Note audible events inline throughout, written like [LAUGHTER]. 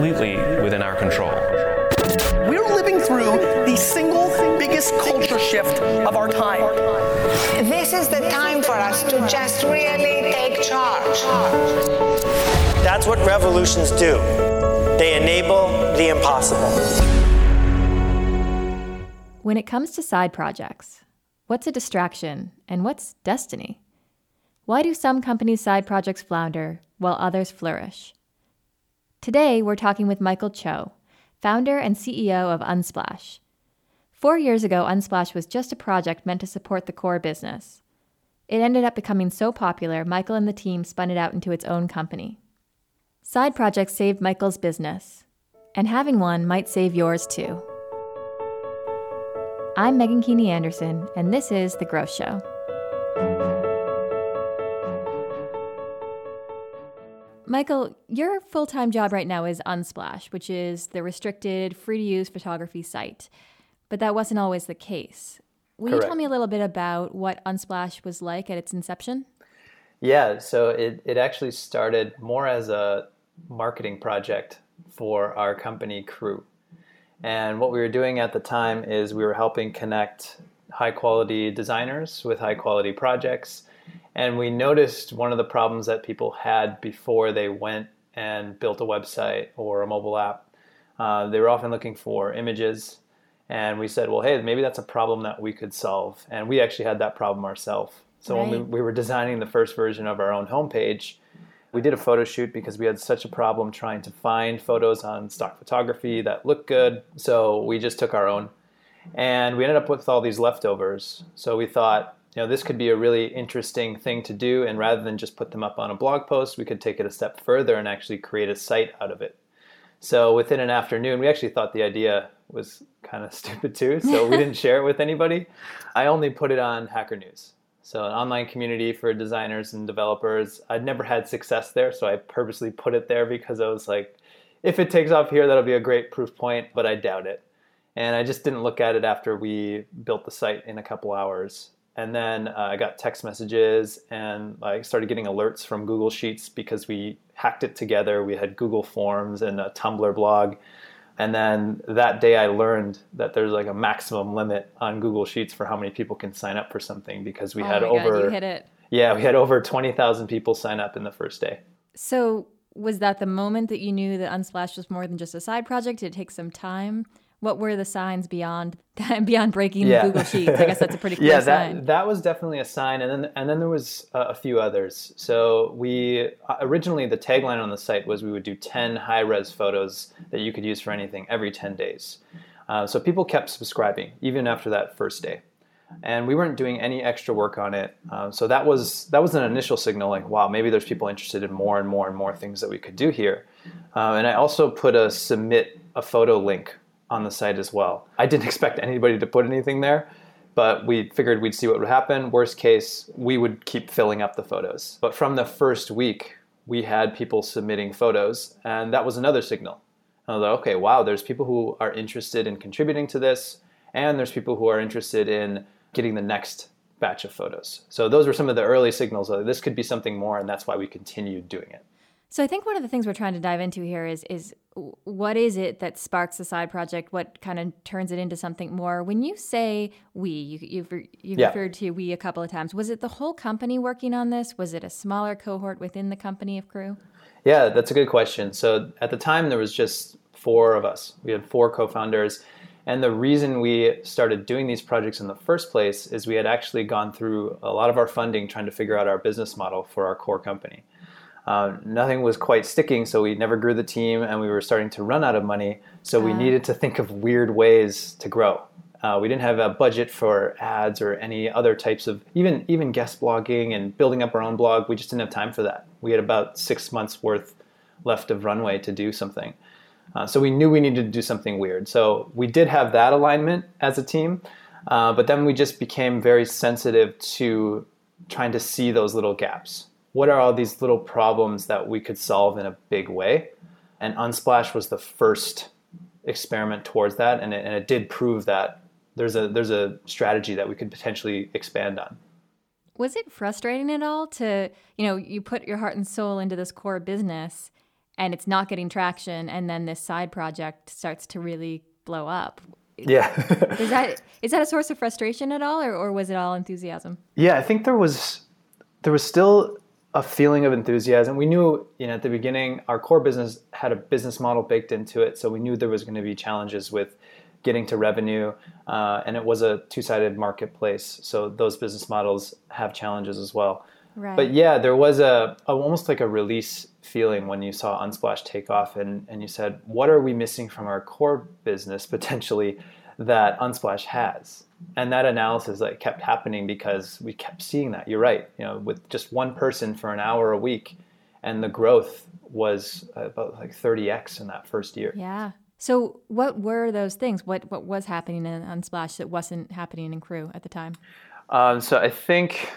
completely within our control. We're living through the single biggest culture shift of our time. This is the time for us to just really take charge. That's what revolutions do. They enable the impossible. When it comes to side projects, what's a distraction and what's destiny? Why do some companies' side projects flounder while others flourish? Today, we're talking with Mikael Cho, founder and CEO of Unsplash. Four years ago, Unsplash was just a project meant to support the core business. It ended up becoming so popular, Mikael and the team spun it out into its own company. Side projects saved Mikael's business, and having one might save yours too. I'm Meghan Keaney Anderson, and this is The Growth Show. Mikael, your full time job right now is Unsplash, which is the restricted, free to use photography site. But that wasn't always the case. Will Correct. you tell me a little bit about what Unsplash was like at its inception? Yeah, so it, it actually started more as a marketing project for our company crew. And what we were doing at the time is we were helping connect high quality designers with high quality projects. And we noticed one of the problems that people had before they went and built a website or a mobile app. Uh, they were often looking for images. And we said, well, hey, maybe that's a problem that we could solve. And we actually had that problem ourselves. So when we, we were designing the first version of our own homepage, we did a photo shoot because we had such a problem trying to find photos on stock photography that looked good. So we just took our own. And we ended up with all these leftovers. So we thought, you know, this could be a really interesting thing to do. And rather than just put them up on a blog post, we could take it a step further and actually create a site out of it. So within an afternoon, we actually thought the idea was kind of [LAUGHS] stupid too. So we didn't [LAUGHS] share it with anybody. I only put it on Hacker News. So an online community for designers and developers. I'd never had success there, so I purposely put it there because I was like, if it takes off here, that'll be a great proof point, but I doubt it. And I just didn't look at it after we built the site in a couple hours. And then uh, I got text messages and I started getting alerts from Google Sheets because we hacked it together. We had Google Forms and a Tumblr blog. And then that day I learned that there's like a maximum limit on Google Sheets for how many people can sign up for something because we oh had over God, you hit it. yeah, we had over 20,000 people sign up in the first day. So, was that the moment that you knew that Unsplash was more than just a side project? Did it take some time? What were the signs beyond [LAUGHS] beyond breaking Yeah. Google Sheets? I guess that's a pretty [LAUGHS] clear yeah, sign. that that was definitely a sign, and then and then there was uh, a few others. So we uh, originally the tagline on the site was we would do 10 high res photos that you could use for anything every 10 days. Uh, so people kept subscribing even after that first day, and we weren't doing any extra work on it. Um, so that was that was an initial signal, like wow, maybe there's people interested in more and more and more things that we could do here. Um, and I also put a submit a photo link on the site as well. I didn't [LAUGHS] expect anybody to put anything there, but we figured we'd see what would happen. Worst case, we would keep filling up the photos. But from the first week, we had people submitting photos, and that was another signal. I was like, okay, wow, there's people who are interested in contributing to this, and there's people who are interested in getting the next batch of photos. So those were some of the early signals that this could be something more, and that's why we continued doing it. So I think one of the things we're trying to dive into here is is what is it that sparks a side project? What kind of turns it into something more? When you say we, you, you've you've Yeah. referred to we a couple of times. Was it the whole company working on this? Was it a smaller cohort within the company of crew? Yeah, that's a good question. So at the time, there was just four of us. We had four co founders. And the reason we started doing these projects in the first place is we had actually gone through a lot of our funding trying to figure out our business model for our core company. Uh, nothing was quite sticking, so we never grew the team, and we were starting to run out of money. So we needed to think of weird ways to grow. Uh, we didn't have a budget for ads or any other types of even even guest blogging and building up our own blog. We just didn't have time for that. We had about six months worth left of runway to do something. Uh, so we knew we needed to do something weird. So we did have that alignment as a team, uh, but then we just became very sensitive to trying to see those little gaps. What are all these little problems that we could solve in a big way? And Unsplash was the first experiment towards that, and it, and it did prove that there's a there's a strategy that we could potentially expand on. Was it frustrating at all to, you know, you put your heart and soul into this core business and it's not getting traction and then this side project starts to really blow up. Yeah. [LAUGHS] is that is that a source of frustration at all or, or was it all enthusiasm? Yeah, I think there was there was still a feeling of enthusiasm. We knew, you know, at the beginning our core business had a business model baked into it, so we knew there was going to be challenges with getting to revenue, uh, and it was a two-sided marketplace, so those business models have challenges as well. Right. But yeah, there was a, a, almost like a release feeling when you saw Unsplash take off, and and you said, what are we missing from our core business [LAUGHS] potentially that Unsplash has? And that analysis like kept happening because we kept seeing that. You're right. You know, with just one person for an hour a week, and the growth was about like 30x in that first year. Yeah. So, what were those things? What what was happening in Unsplash that wasn't happening in Crew at the time? Um, so I think,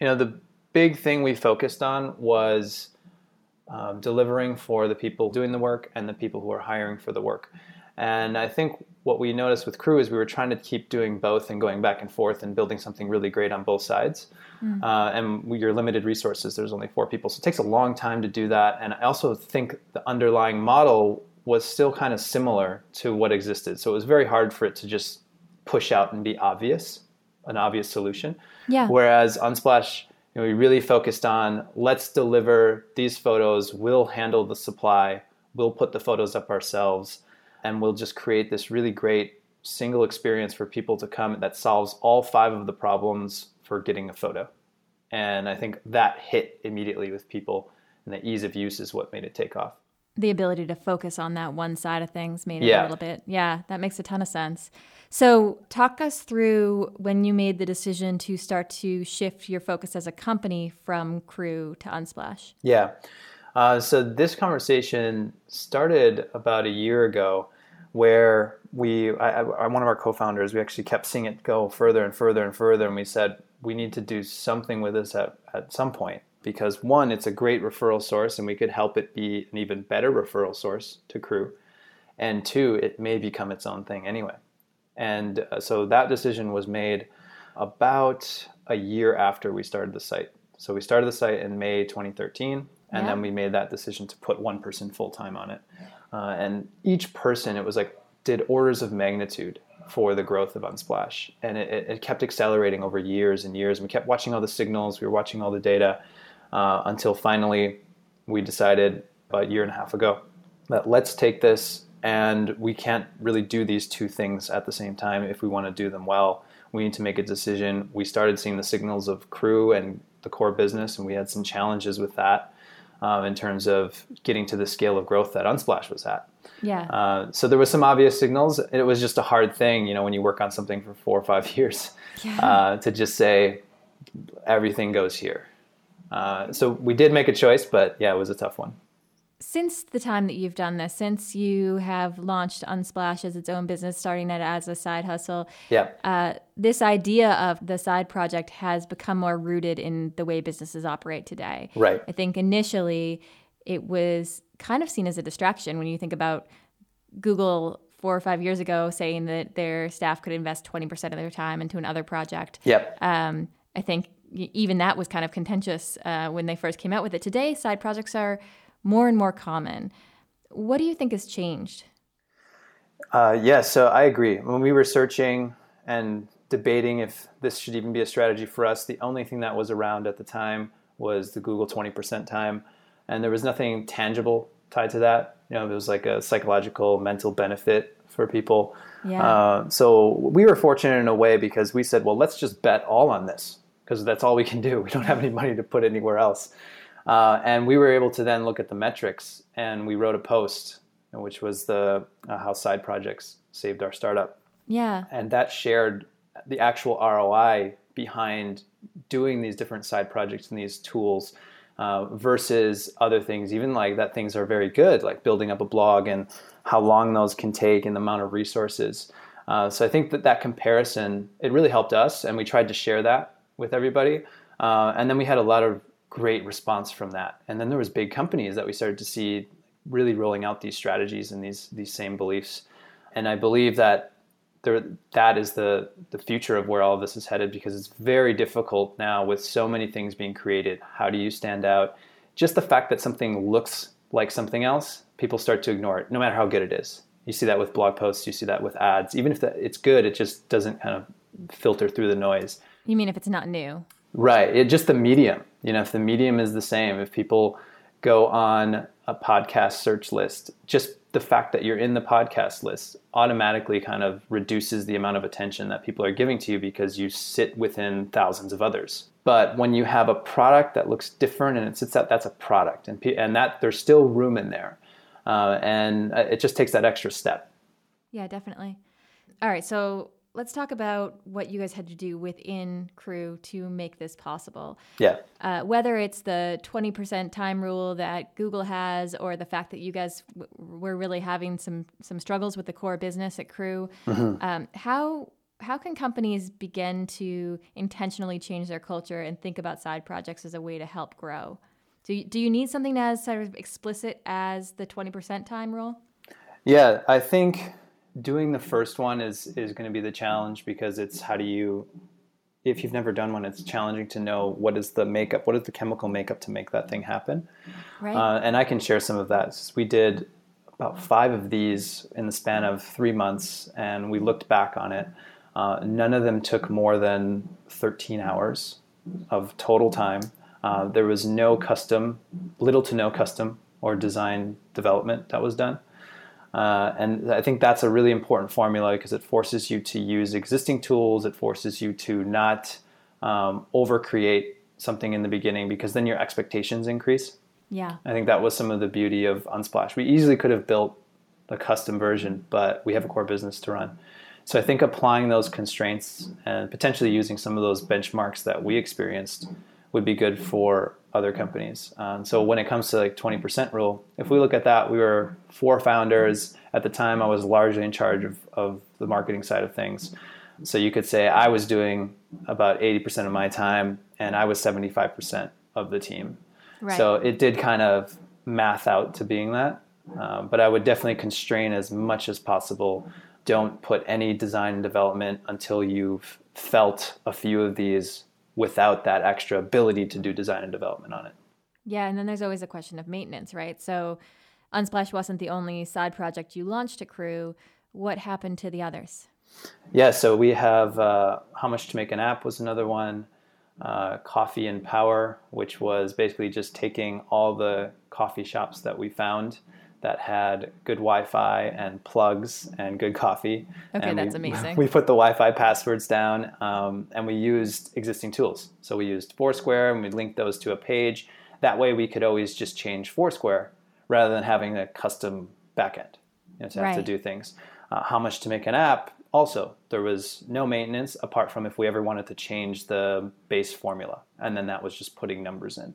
you know, the big thing we focused on was um, delivering for the people doing the work and the people who are hiring for the work. And I think what we noticed with Crew is we were trying to keep doing both and going back and forth and building something really great on both sides. Mm. Uh, and we, your limited resources, there's only four people. So it takes a long time to do that. And I also think the underlying model was still kind of similar to what existed. So it was very hard for it to just push out and be obvious, an obvious solution. Yeah. Whereas Unsplash, you know, we really focused on let's deliver these photos, we'll handle the supply, we'll put the photos up ourselves, and we'll just create this really great single experience for people to come that solves all five of the problems for getting a photo. And I think that hit immediately with people, and the ease of use is what made it take off. The ability to focus on that one side of things made it Yeah. a little bit. Yeah, that makes a ton of sense. So, talk us through when you made the decision to start to shift your focus as a company from Crew to Unsplash. Yeah. Uh, so this conversation started about a year ago, where we, I, I, one of our co-founders, we actually kept seeing it go further and further and further, and we said we need to do something with this at, at some point because one, it's a great referral source, and we could help it be an even better referral source to Crew, and two, it may become its own thing anyway. And uh, so that decision was made about a year after we started the site. So we started the site in May 2013, and Yeah. then we made that decision to put one person full time on it. Uh, and each person, it was like did orders of magnitude for the growth of Unsplash, and it, it, kept accelerating over years and years. And we kept watching all the signals, we were watching all the data, uh, until finally we decided about a year and a half ago that let's take this and we can't really do these two things at the same time if we want to do them well. We need to make a decision. We started seeing the signals of crew and the core business, and we had some challenges with that um, in terms of getting to the scale of growth that Unsplash was at. Yeah. Uh, so there was some obvious signals. It was just a hard thing, you know, when you work on something for four or five [LAUGHS] years, Yeah. uh, to just say everything goes here. Uh, so we did make a choice, but yeah, it was a tough one. Since the time that you've done this, since you have launched Unsplash as its own business, starting it as a side hustle, Yeah. uh, this idea of the side project has become more rooted in the way businesses operate today. Right. I think initially it was kind of seen as a distraction when you think about Google four or five years ago saying that their staff could invest 20% of their time into another project. Yep. Um, I think even that was kind of contentious uh, when they first came out with it. Today, side projects are more and more common. What do you think has changed? Uh, yeah, so I agree. When we were searching and debating if this should even be a strategy for us, the only thing that was around at the time was the Google 20% time. And there was nothing tangible tied to that. You know, it was like a psychological, mental benefit for people. Yeah. Uh, so we were fortunate in a way because we said, well, let's just bet all on this because that's all we can do. [LAUGHS] We don't have any money to put anywhere else. Uh, and we were able to then look at the metrics and we wrote a post, which was the uh, how side projects saved our startup. Yeah. And that shared the actual ROI behind doing these different side projects and these tools uh, versus other things, even like that things are very good, like building up a blog and how long those can take and the amount of resources. Uh, so I think that that comparison, it really helped us and we tried to share that with everybody. Uh, and then we had a lot of great response from that. And then there was big companies that we started to see really rolling out these strategies and these these same beliefs. And I believe that there, that is the the future of where all of this is headed because it's very difficult now with so many things being created. How do you stand out? Just the fact that something looks like something else, people start to ignore it, no matter how good it is. You see that with blog posts, you see that with ads. Even if it's good, it just doesn't kind of filter through the noise. You mean if it's not new? Right. It just the medium. You know, if the medium is the same, if people go on a podcast search list, just the fact that you're in the podcast list automatically kind of reduces the amount of attention that people are giving to you because you sit within thousands of others. But when you have a product that looks different and it sits out, that's a product, and and that there's still room in there, uh, and uh, it just takes that extra step. Yeah, definitely. All right, so let's talk about what you guys had to do within Crew to make this possible. Yeah. Uh, whether it's the 20% time rule that Google has, or the fact that you guys w- were really having some some struggles with the core business at Crew, mm-hmm. um, how how can companies begin to intentionally change their culture and think about side projects as a way to help grow? Do you, do you need something as sort of explicit as the 20% time rule? Yeah, I think doing the first one is is going to be the challenge because it's how do you if you've never done one it's challenging to know what is the makeup what is the chemical makeup to make that thing happen. Right. Uh, and i can share some of that. We did about five of these in the span of three months and we looked back on it. Uh, none of them took more than 13 hours of total time. Uh, there was no custom little to no custom or design development that was done uh, and I think that's a really important formula because it forces you to use existing tools. It forces you to not um, overcreate something in the beginning because then your expectations increase. Yeah. I think that was some of the beauty of Unsplash. We easily could have built a custom version, but we have a core business to run. So I think applying those constraints and potentially using some of those benchmarks that we experienced would be good for other companies. Um, so when it comes to like 20% rule, if we look at that, we were four founders. At the time, I was largely in charge of, of the marketing side of things. So you could say I was doing about 80% of my time and I was 75% of the team. Right. So it did kind of math out to being that. Um, but I would definitely constrain as much as possible. Don't put any design and development until you've felt a few of these without that extra ability to do design and development on it. Yeah, and then there's always a question of maintenance, right? So Unsplash wasn't the only side project you launched to Crew. What happened to the others? Yeah, so we have uh, How Much to Make an App was another one. Uh, coffee and Power, which was basically just taking all the coffee shops that we found that had good Wi-Fi and plugs and good coffee. Okay, and that's we, amazing. [LAUGHS] We put the Wi-Fi passwords down, um, and we used existing tools. So we used Foursquare, and we linked those to a page. That way, we could always just change Foursquare rather than having a custom backend you know, to have right. to do things. Uh, how much to make an app? Also, there was no maintenance apart from if we ever wanted to change the base formula, and then that was just putting numbers in.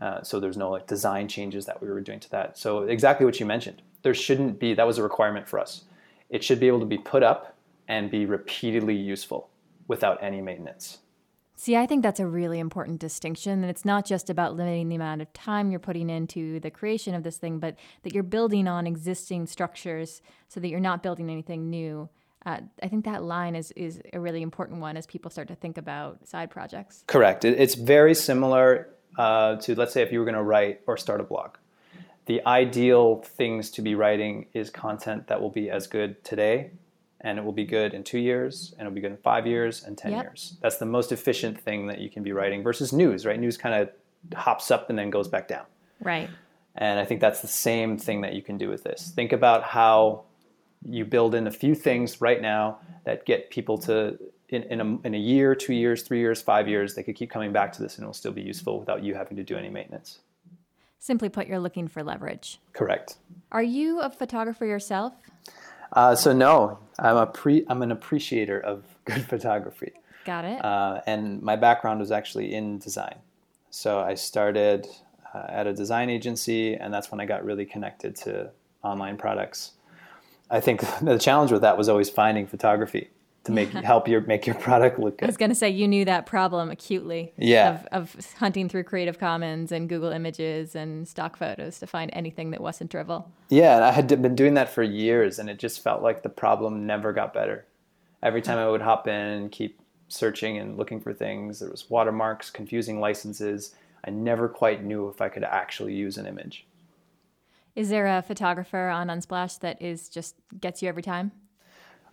Uh, so there's no like design changes that we were doing to that. So exactly what you mentioned. There shouldn't be that was a requirement for us. It should be able to be put up and be repeatedly useful without any maintenance. See, I think that's a really important distinction. And it's not just about limiting the amount of time you're putting into the creation of this thing, but that you're building on existing structures so that you're not building anything new. Uh, I think that line is, is a really important one as people start to think about side projects. Correct. It's very similar uh, to let's say if you were going to write or start a blog. The ideal things to be writing is content that will be as good today, and it will be good in two years, and it'll be good in five years and ten yep. years. That's the most efficient thing that you can be writing versus news. Right? News kind of hops up and then goes back down. Right. And I think that's the same thing that you can do with this. Think about how you build in a few things right now that get people to in, in, a, in a year, two years, three years, five years, they could keep coming back to this and it will still be useful without you having to do any maintenance. Simply put, you're looking for leverage. Correct. Are you a photographer yourself? Uh, so no, I'm a pre. I'm an appreciator of [LAUGHS] good photography. Got it. Uh, and my background was actually in design. So I started uh, at a design agency, and that's when I got really connected to online products. I think [LAUGHS] the challenge with that was always finding photography to make yeah. [LAUGHS] help your make your product look good. I was going to say you knew that problem acutely. Yeah. Of, of, hunting through Creative Commons and Google Images and stock photos to find anything that wasn't drivel. Yeah, and I had been doing that for years, and it just felt like the problem never got better. Every time I would hop in and keep searching and looking for things, there was watermarks, confusing licenses. I never quite knew if I could actually use an image. Is there a photographer on Unsplash that is just gets you every time?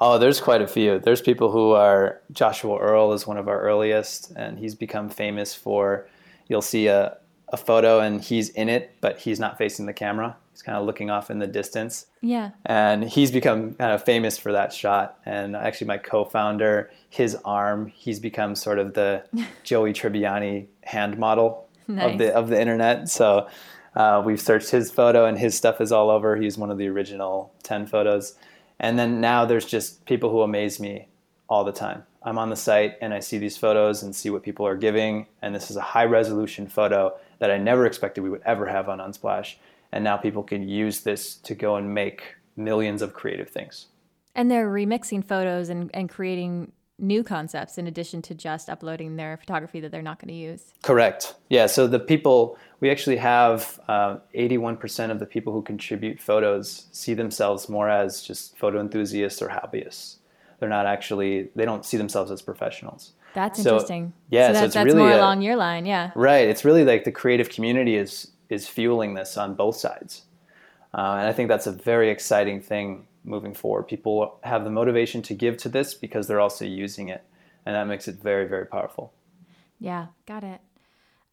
Oh, there's quite a few. There's people who are Joshua Earle is one of our earliest, and he's become famous for. You'll see a, a photo and he's in it, but he's not facing the camera. He's kind of looking off in the distance. Yeah. And he's become kind of famous for that shot. And actually, my co-founder, his arm, he's become sort of the [LAUGHS] Joey Tribbiani hand model Nice. of the of the internet. So uh, we've searched his photo, and his stuff is all over. He's one of the original ten photos. And then now there's just people who amaze me all the time. I'm on the site and I see these photos and see what people are giving. And this is a high resolution photo that I never expected we would ever have on Unsplash. And now people can use this to go and make millions of creative things. And they're remixing photos and, and creating new concepts in addition to just uploading their photography that they're not going to use. Correct. Yeah. So the people, we actually have uh, 81% of the people who contribute photos see themselves more as just photo enthusiasts or hobbyists. They're not actually, they don't see themselves as professionals. That's So, interesting. yeah, so, so it's that's really more a- along your line. Yeah. Right. It's really like the creative community is is fueling this on both sides, uh, and I think that's a very exciting thing moving forward. People have the motivation to give to this because they're also using it, and that makes it very very powerful. Yeah, got it.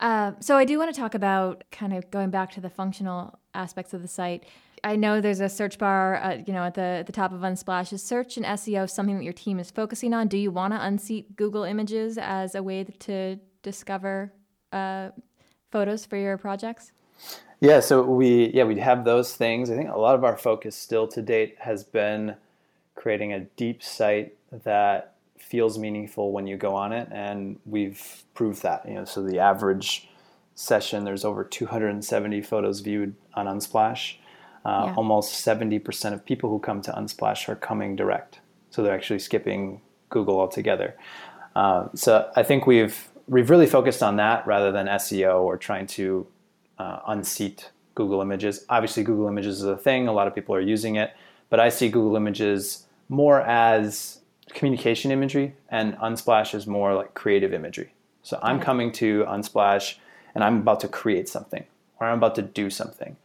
Uh, so I do want to talk about kind of going back to the functional aspects of the site. I know there's a search bar, uh, you know, at the at the top of Unsplash. Is search and SEO something that your team is focusing on? Do you want to unseat Google Images as a way to discover uh, photos for your projects? Yeah. So we yeah we have those things. I think a lot of our focus still to date has been creating a deep site that feels meaningful when you go on it, and we've proved that. You know, so the average session there's over 270 photos viewed on Unsplash. Uh, Yeah. Almost 70% of people who come to Unsplash are coming direct, so they're actually skipping Google altogether. Uh, so I think we've we've really focused on that rather than SEO or trying to uh, unseat Google Images. Obviously, Google Images is a thing; a lot of people are using it, but I see Google Images more as communication imagery, and Unsplash is more like creative imagery. So I'm coming to Unsplash, and I'm about to create something, or I'm about to do something,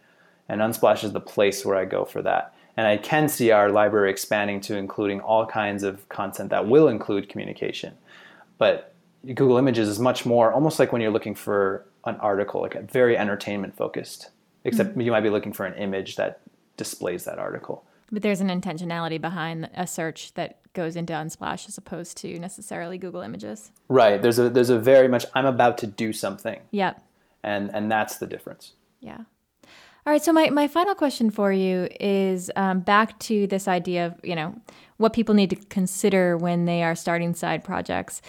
and Unsplash is the place where I go for that. And I can see our library expanding to including all kinds of content that will include communication. But Google Images is much more almost like when you're looking for an article, like a very entertainment focused, except you might be looking for an image that displays that article. But there's an intentionality behind a search that goes into Unsplash as opposed to necessarily Google Images. Right. There's a there's a very much I'm about to do something. Yep. And and that's the difference. Yeah. All right. So my, my final question for you is um, back to this idea of you know what people need to consider when they are starting side projects.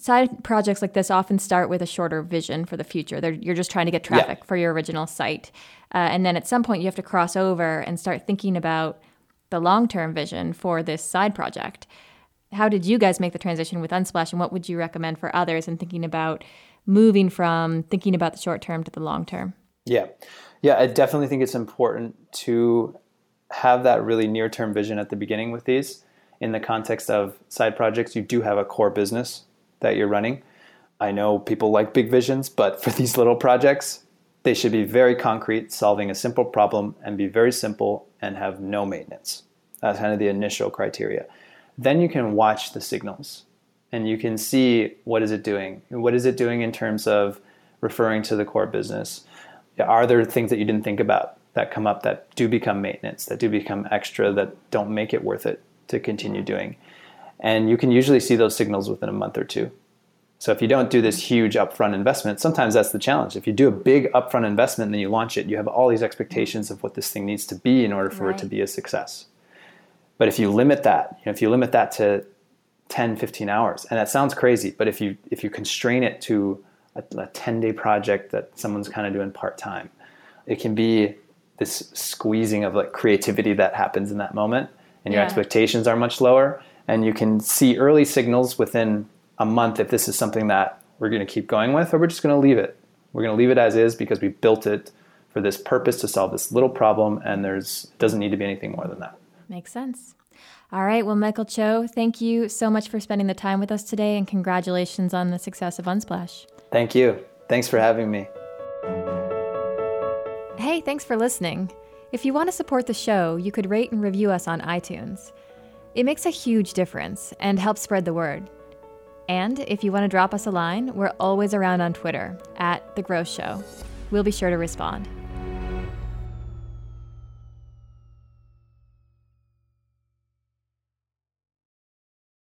Side projects like this often start with a shorter vision for the future. They're, you're just trying to get traffic for your original site, uh, and then at some point you have to cross over and start thinking about the long term vision for this side project. How did you guys make the transition with Unsplash, and what would you recommend for others in thinking about moving from thinking about the short term to the long term? Yeah. Yeah, I definitely think it's important to have that really near term vision at the beginning with these. In the context of side projects, you do have a core business that you're running. I know people like big visions, but for these little projects, they should be very concrete, solving a simple problem and be very simple and have no maintenance. That's kind of the initial criteria. Then you can watch the signals and you can see what is it doing? What is it doing in terms of referring to the core business? Are there things that you didn't think about that come up that do become maintenance, that do become extra, that don't make it worth it to continue doing? And you can usually see those signals within a month or two. So if you don't do this huge upfront investment, sometimes that's the challenge. If you do a big upfront investment and then you launch it, you have all these expectations of what this thing needs to be in order for it to be a success. But if you limit that, you know, if you limit that to 10, 15 hours, and that sounds crazy, but if you if you constrain it to a, a 10 day project that someone's kind of doing part time, it can be this squeezing of like creativity that happens in that moment, and your Yeah. expectations are much lower, and you can see early signals within a month if this is something that we're going to keep going with, or we're just going to leave it. We're going to leave it as is because we built it for this purpose to solve this little problem, and there's doesn't need to be anything more than that. Makes sense. All right. Well, Mikael Cho, thank you so much for spending the time with us today and congratulations on the success of Unsplash. Thank you. Thanks for having me. Hey, thanks for listening. If you want to support the show, you could rate and review us on iTunes. It makes a huge difference and helps spread the word. And if you want to drop us a line, we're always around on Twitter at The Growth Show. We'll be sure to respond.